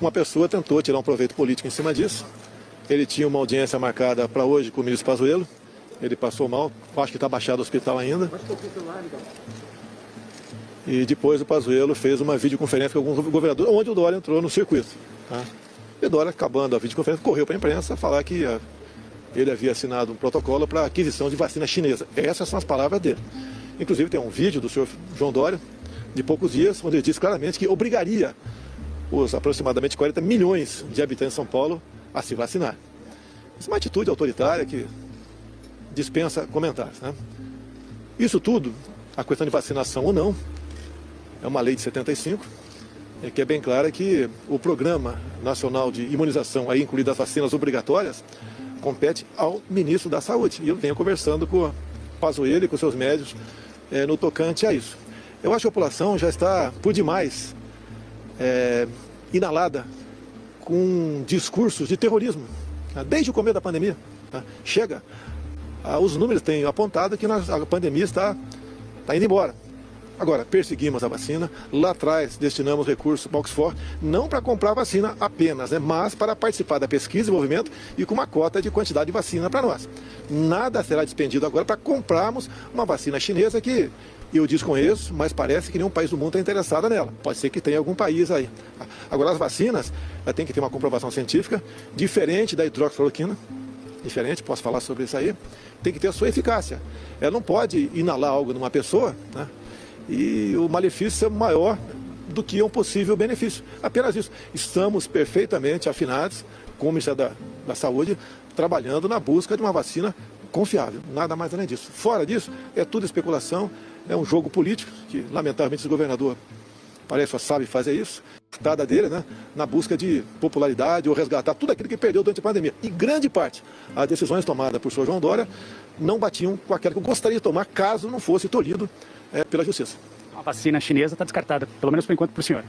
uma pessoa tentou tirar um proveito político em cima disso. Ele tinha uma audiência marcada para hoje com o ministro Pazuello. Ele passou mal, acho que está baixado o hospital ainda. E depois o Pazuello fez uma videoconferência com alguns governadores, onde o Dória entrou no circuito. Tá? E o Dória, acabando a videoconferência, correu para a imprensa falar que ah, ele havia assinado um protocolo para aquisição de vacina chinesa. Essas são as palavras dele. Inclusive tem um vídeo do senhor João Dória, de poucos dias, onde ele disse claramente que obrigaria os aproximadamente 40 milhões de habitantes de São Paulo a se vacinar. Isso é uma atitude autoritária que dispensa comentários. Né? Isso tudo, a questão de vacinação ou não, é uma lei de 75, é que é bem clara que o Programa Nacional de Imunização, aí incluídas as vacinas obrigatórias, compete ao ministro da Saúde. E eu venho conversando com o Pazuello e com seus médicos é, no tocante a isso. Eu acho que a população já está, por demais, é, inalada com discursos de terrorismo, tá? desde o começo da pandemia. Tá? Chega, ah, os números têm apontado que a pandemia está, está indo embora. Agora, perseguimos a vacina, lá atrás destinamos recursos para Oxford, não para comprar vacina apenas, né, mas para participar da pesquisa e desenvolvimento e com uma cota de quantidade de vacina para nós. Nada será despendido agora para comprarmos uma vacina chinesa que eu desconheço, mas parece que nenhum país do mundo está interessado nela. Pode ser que tenha algum país aí. Agora, as vacinas tem que ter uma comprovação científica diferente da hidroxicloroquina, diferente, posso falar sobre isso aí, tem que ter a sua eficácia. Ela não pode inalar algo numa pessoa, né? E o malefício é maior do que um possível benefício. Apenas isso. Estamos perfeitamente afinados com o Ministério da, da Saúde, trabalhando na busca de uma vacina confiável. Nada mais além disso. Fora disso, é tudo especulação, é um jogo político, que lamentavelmente o governador parece só sabe fazer isso, tada dele, né, na busca de popularidade ou resgatar tudo aquilo que perdeu durante a pandemia. E grande parte, as decisões tomadas por senhor João Dória não batiam com aquela que eu gostaria de tomar caso não fosse tolhido é, pela justiça. A vacina chinesa está descartada, pelo menos por enquanto para o senhor.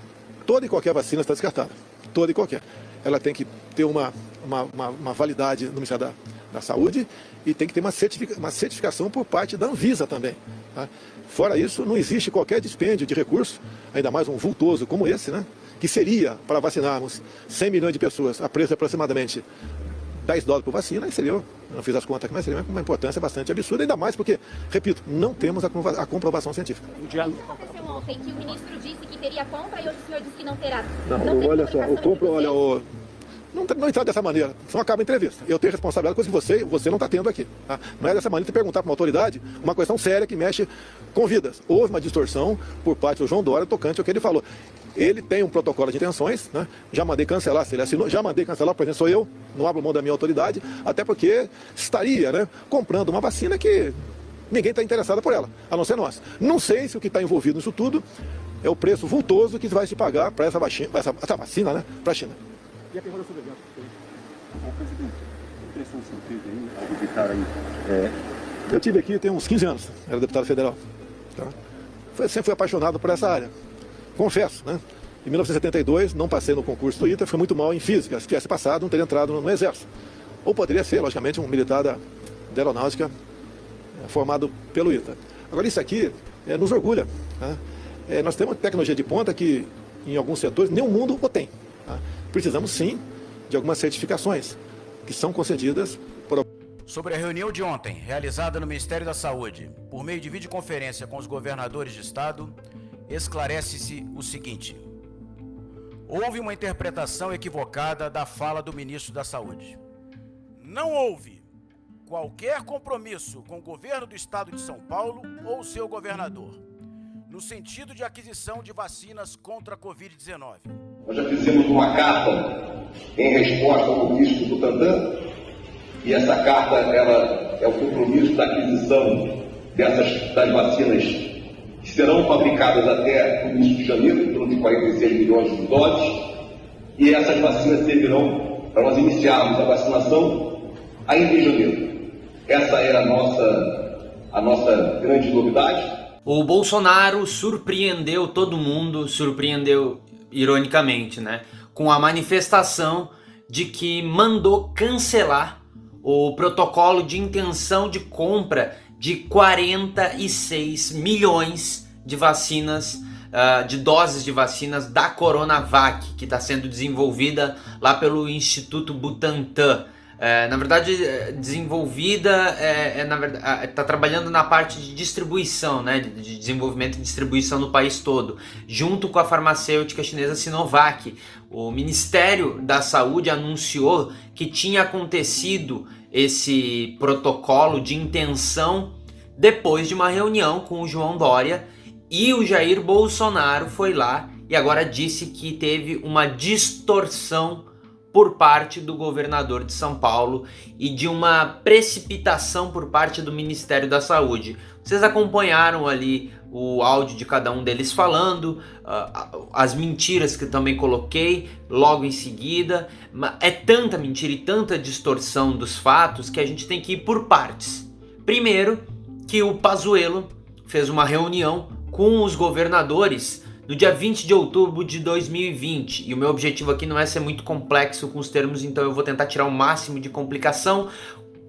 Toda e qualquer vacina está descartada. Toda e qualquer. Ela tem que ter uma, uma, uma, uma validade no Ministério da, da Saúde e tem que ter uma, certifica, uma certificação por parte da Anvisa também. Tá? Fora isso, não existe qualquer dispêndio de recurso, ainda mais um vultoso como esse, né? que seria para vacinarmos 100 milhões de pessoas a preço aproximadamente 10 dólares por vacina, aí seria, não fiz as contas aqui, mas seria uma importância bastante absurda, ainda mais porque, repito, não temos a, a comprovação científica. O diálogo ontem que o ministro disse que teria compra e hoje o senhor disse que não terá. Não, não olha só, o compro, olha, o, não, não entrar dessa maneira, senão acaba a entrevista. Eu tenho responsabilidade com isso que você, você não está tendo aqui. Tá? Não é dessa maneira de perguntar para uma autoridade uma questão séria que mexe com vidas. Houve uma distorção por parte do João Dória tocante ao que ele falou. Ele tem um protocolo de intenções, né? já mandei cancelar, se ele assinou, já mandei cancelar, por exemplo, sou eu, não abro mão da minha autoridade, até porque estaria né, comprando uma vacina que ninguém está interessado por ela, a não ser nós. Não sei se o que está envolvido nisso tudo é o preço vultoso que vai se pagar para essa, vacina, essa, essa vacina né, para a China. E a pergunta sobre o evento? presidente, que impressão você teve aí ao visitar aí? É... Eu tive aqui tem uns 15 anos, era deputado federal. Tá? Sempre fui apaixonado por essa área. Confesso, né? Em 1972, não passei no concurso do ITA, fui muito mal em física. Se tivesse passado, não teria entrado no, Exército. Ou poderia ser, logicamente, um militar da, da aeronáutica é, formado pelo ITA. Agora, isso aqui é, nos orgulha. Tá? É, nós temos tecnologia de ponta que, em alguns setores, nem o mundo o tem. Tá? Precisamos, sim, de algumas certificações que são concedidas por. Sobre a reunião de ontem, realizada no Ministério da Saúde, por meio de videoconferência com os governadores de estado, esclarece-se o seguinte: houve uma interpretação equivocada da fala do ministro da Saúde. Não houve qualquer compromisso com o governo do estado de São Paulo ou seu governador, no sentido de aquisição de vacinas contra a Covid-19. Nós já fizemos uma carta em resposta ao ministro do Butantan, e essa carta ela é o compromisso da aquisição dessas, das vacinas que serão fabricadas até o início de janeiro, em torno de 46 milhões de doses, e essas vacinas servirão para nós iniciarmos a vacinação ainda em janeiro. Essa era a nossa, a nossa grande novidade. O Bolsonaro surpreendeu todo mundo, surpreendeu ironicamente, né, com a manifestação de que mandou cancelar o protocolo de intenção de compra de 46 milhões de vacinas uh, de doses de vacinas da Coronavac, que está sendo desenvolvida lá pelo Instituto Butantan. É, na verdade, é, desenvolvida, é, é está trabalhando na parte de distribuição, né, de, desenvolvimento e distribuição no país todo, junto com a farmacêutica chinesa Sinovac. O Ministério da Saúde anunciou que tinha acontecido esse protocolo de intenção depois de uma reunião com o João Dória e o Jair Bolsonaro foi lá e agora disse que teve uma distorção por parte do governador de São Paulo e de uma precipitação por parte do Ministério da Saúde. Vocês acompanharam ali o áudio de cada um deles falando, uh, as mentiras que também coloquei logo em seguida. É tanta mentira e tanta distorção dos fatos que a gente tem que ir por partes. Primeiro, que o Pazuello fez uma reunião com os governadores no dia 20 de outubro de 2020. E o meu objetivo aqui não é ser muito complexo com os termos, então eu vou tentar tirar o máximo de complicação.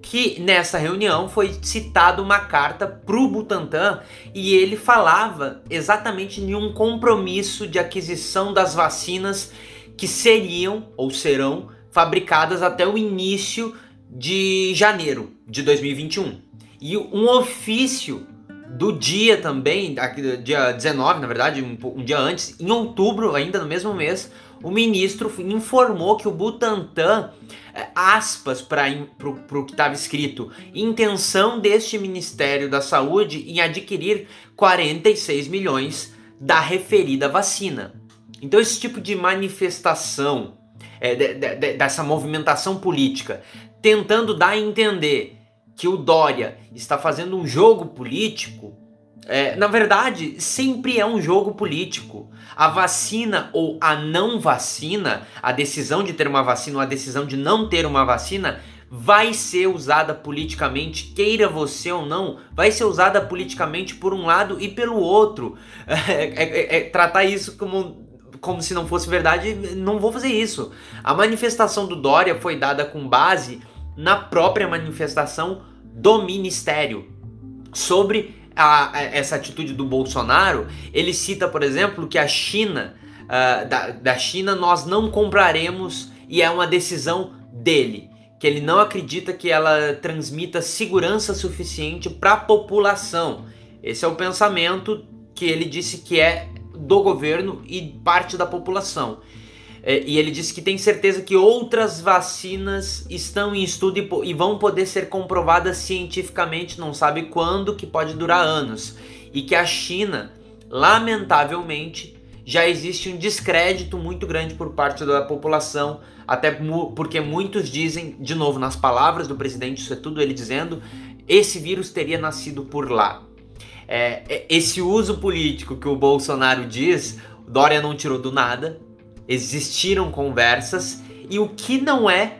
Que nessa reunião foi citada uma carta pro Butantan e ele falava exatamente em um compromisso de aquisição das vacinas que seriam ou serão fabricadas até o início de janeiro de 2021. E um ofício do dia também, dia 19, na verdade, um, dia antes, em outubro, ainda no mesmo mês, o ministro informou que o Butantan, é, aspas para o que estava escrito, intenção deste Ministério da Saúde em adquirir 46 milhões da referida vacina. Então, esse tipo de manifestação, é, de, de, dessa movimentação política, tentando dar a entender que o Dória está fazendo um jogo político, é, na verdade, sempre é um jogo político. A vacina ou a não vacina, a decisão de ter uma vacina ou a decisão de não ter uma vacina, vai ser usada politicamente, queira você ou não, vai ser usada politicamente por um lado e pelo outro. É, é, é, tratar isso como, como se não fosse verdade, não vou fazer isso. A manifestação do Dória foi dada com base na própria manifestação do ministério sobre a, a, essa atitude do Bolsonaro. Ele cita, por exemplo, que a China, uh, da, da China, nós não compraremos e é uma decisão dele. Que ele não acredita que ela transmita segurança suficiente para a população. Esse é o pensamento que ele disse que é do governo e parte da população. É, e ele disse que tem certeza que outras vacinas estão em estudo e, e vão poder ser comprovadas cientificamente, não sabe quando, que pode durar anos. E que a China, lamentavelmente, já existe um descrédito muito grande por parte da população, até porque muitos dizem, de novo, nas palavras do presidente, isso é tudo ele dizendo, esse vírus teria nascido por lá. É, é esse uso político que o Bolsonaro diz, Dória não tirou do nada, existiram conversas e o que não é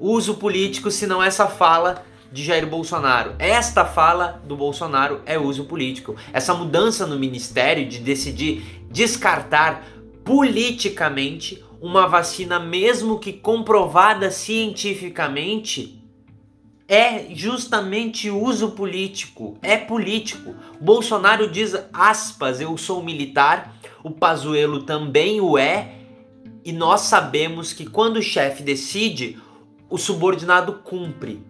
uso político se não essa fala de Jair Bolsonaro. Esta fala do Bolsonaro é uso político. Essa mudança no ministério de decidir descartar politicamente uma vacina, mesmo que comprovada cientificamente, é justamente uso político. É político. Bolsonaro diz aspas, eu sou militar. O Pazuello também o é e nós sabemos que quando o chefe decide, o subordinado cumpre.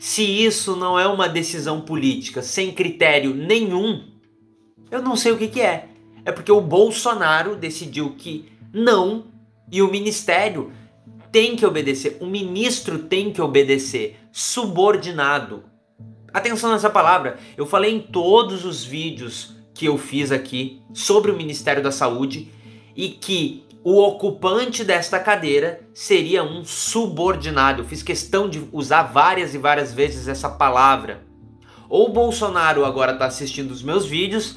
Se isso não é uma decisão política sem critério nenhum, eu não sei o que, que é. É porque o Bolsonaro decidiu que não e o ministério tem que obedecer, o ministro tem que obedecer, subordinado. Atenção nessa palavra, eu falei em todos os vídeos que eu fiz aqui sobre o Ministério da Saúde e que o ocupante desta cadeira seria um subordinado. Eu fiz questão de usar várias e várias vezes essa palavra. Ou o Bolsonaro agora está assistindo os meus vídeos,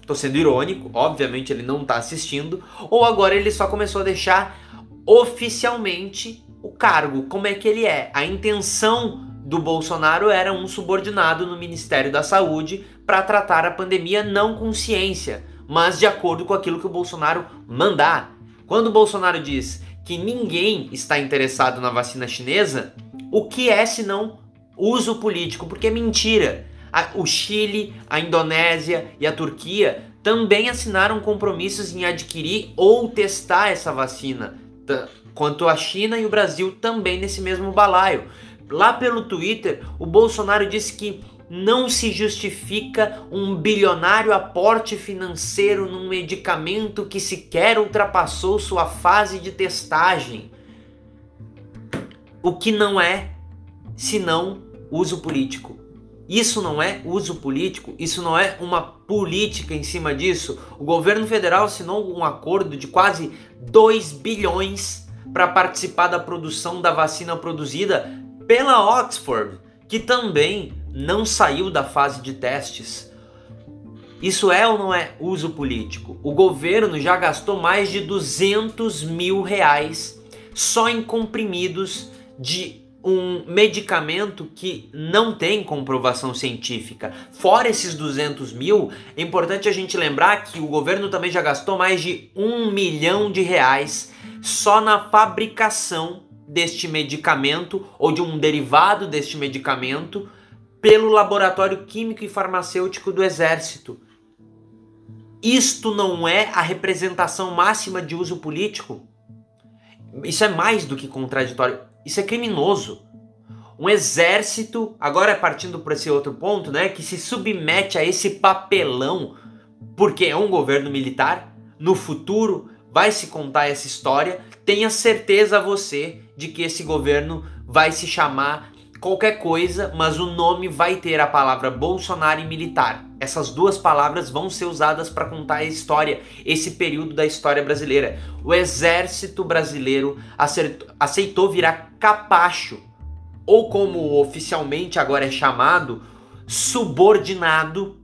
estou sendo irônico, obviamente ele não está assistindo, ou agora ele só começou a deixar oficialmente o cargo, como é que ele é. A intenção do Bolsonaro era um subordinado no Ministério da Saúde para tratar a pandemia não com ciência, mas de acordo com aquilo que o Bolsonaro mandar. Quando o Bolsonaro diz que ninguém está interessado na vacina chinesa, o que é senão uso político? Porque é mentira. O Chile, a Indonésia e a Turquia também assinaram compromissos em adquirir ou testar essa vacina. Quanto a China e o Brasil também nesse mesmo balaio. Lá pelo Twitter, o Bolsonaro disse que não se justifica um bilionário aporte financeiro num medicamento que sequer ultrapassou sua fase de testagem. O que não é senão uso político. Isso não é uso político, isso não é uma política em cima disso. O governo federal assinou um acordo de quase 2 bilhões para participar da produção da vacina produzida pela Oxford, que também não saiu da fase de testes. Isso é ou não é uso político? O governo já gastou mais de 200 mil reais só em comprimidos de um medicamento que não tem comprovação científica. Fora esses 200 mil, é importante a gente lembrar que o governo também já gastou mais de um milhão de reais só na fabricação deste medicamento ou de um derivado deste medicamento pelo Laboratório Químico e Farmacêutico do Exército. Isto não é a representação máxima de uso político? Isso é mais do que contraditório, isso é criminoso. Um exército, agora partindo para esse outro ponto, né, que se submete a esse papelão porque é um governo militar, no futuro vai se contar essa história, tenha certeza você de que esse governo vai se chamar qualquer coisa, mas o nome vai ter a palavra Bolsonaro e militar. Essas duas palavras vão ser usadas para contar a história, esse período da história brasileira. O exército brasileiro aceitou virar capacho, ou como oficialmente agora é chamado, subordinado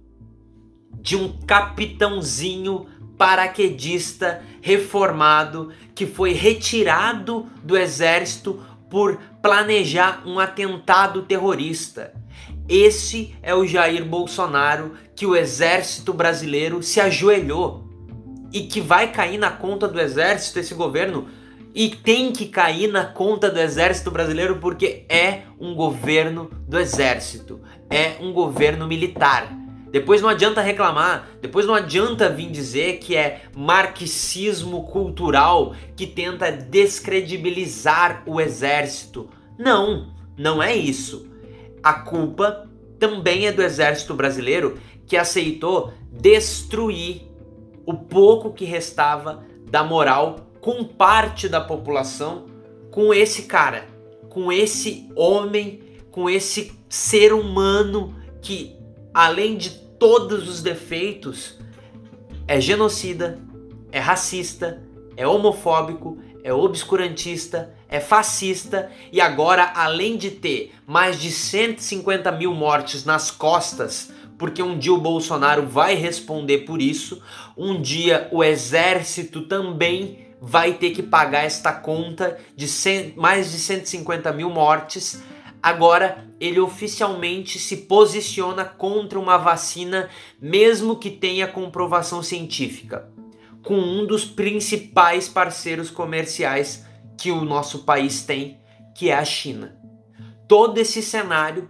de um capitãozinho paraquedista reformado que foi retirado do exército por planejar um atentado terrorista. Esse é o Jair Bolsonaro que o exército brasileiro se ajoelhou e que vai cair na conta do exército esse governo e tem que cair na conta do exército brasileiro porque é um governo do exército, é um governo militar. Depois não adianta reclamar, depois não adianta vir dizer que é marxismo cultural que tenta descredibilizar o exército. Não, não é isso. A culpa também é do exército brasileiro que aceitou destruir o pouco que restava da moral com parte da população com esse cara, com esse homem, com esse ser humano que além de todos os defeitos, é genocida, é racista, é homofóbico, é obscurantista, é fascista e agora, além de ter mais de 150 mil mortes nas costas, porque um dia o Bolsonaro vai responder por isso, um dia o exército também vai ter que pagar esta conta de 100, mais de 150 mil mortes. Agora ele oficialmente se posiciona contra uma vacina, mesmo que tenha comprovação científica, com um dos principais parceiros comerciais que o nosso país tem, que é a China. Todo esse cenário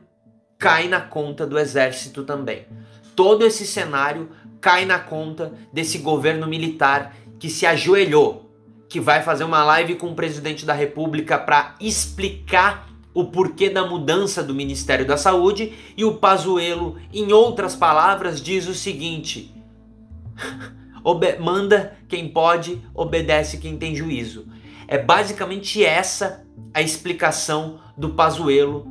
cai na conta do exército também. Todo esse cenário cai na conta desse governo militar que se ajoelhou, que vai fazer uma live com o presidente da República para explicar o porquê da mudança do Ministério da Saúde e o Pazuello, em outras palavras, diz o seguinte: manda quem pode, obedece quem tem juízo. É basicamente essa a explicação do Pazuello,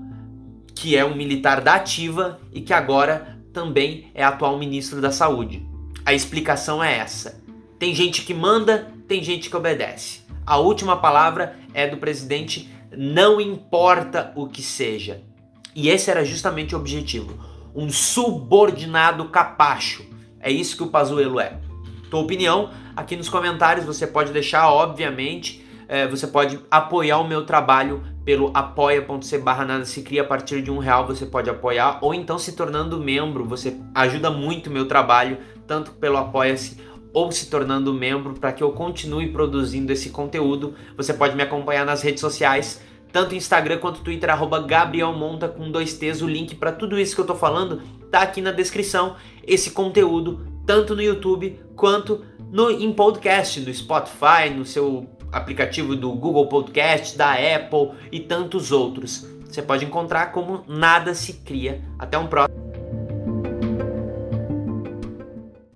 que é um militar da ativa e que agora também é atual ministro da Saúde. A explicação é essa. Tem gente que manda, tem gente que obedece. A última palavra é do presidente não importa o que seja. E esse era justamente o objetivo. Um subordinado capacho. É isso que o Pazuello é. Tua opinião aqui nos comentários você pode deixar, obviamente. É, você pode apoiar o meu trabalho pelo apoia.se barra nada se cria a partir de um real você pode apoiar ou então se tornando membro você ajuda muito o meu trabalho tanto pelo apoia-se ou se tornando membro para que eu continue produzindo esse conteúdo. Você pode me acompanhar nas redes sociais, tanto Instagram quanto Twitter, arroba Gabriel Monta com dois T's. O link para tudo isso que eu tô falando tá aqui na descrição. Esse conteúdo tanto no YouTube quanto no, em podcast, no Spotify, no seu aplicativo do Google Podcast, da Apple e tantos outros. Você pode encontrar como Nada se cria. Até um próximo.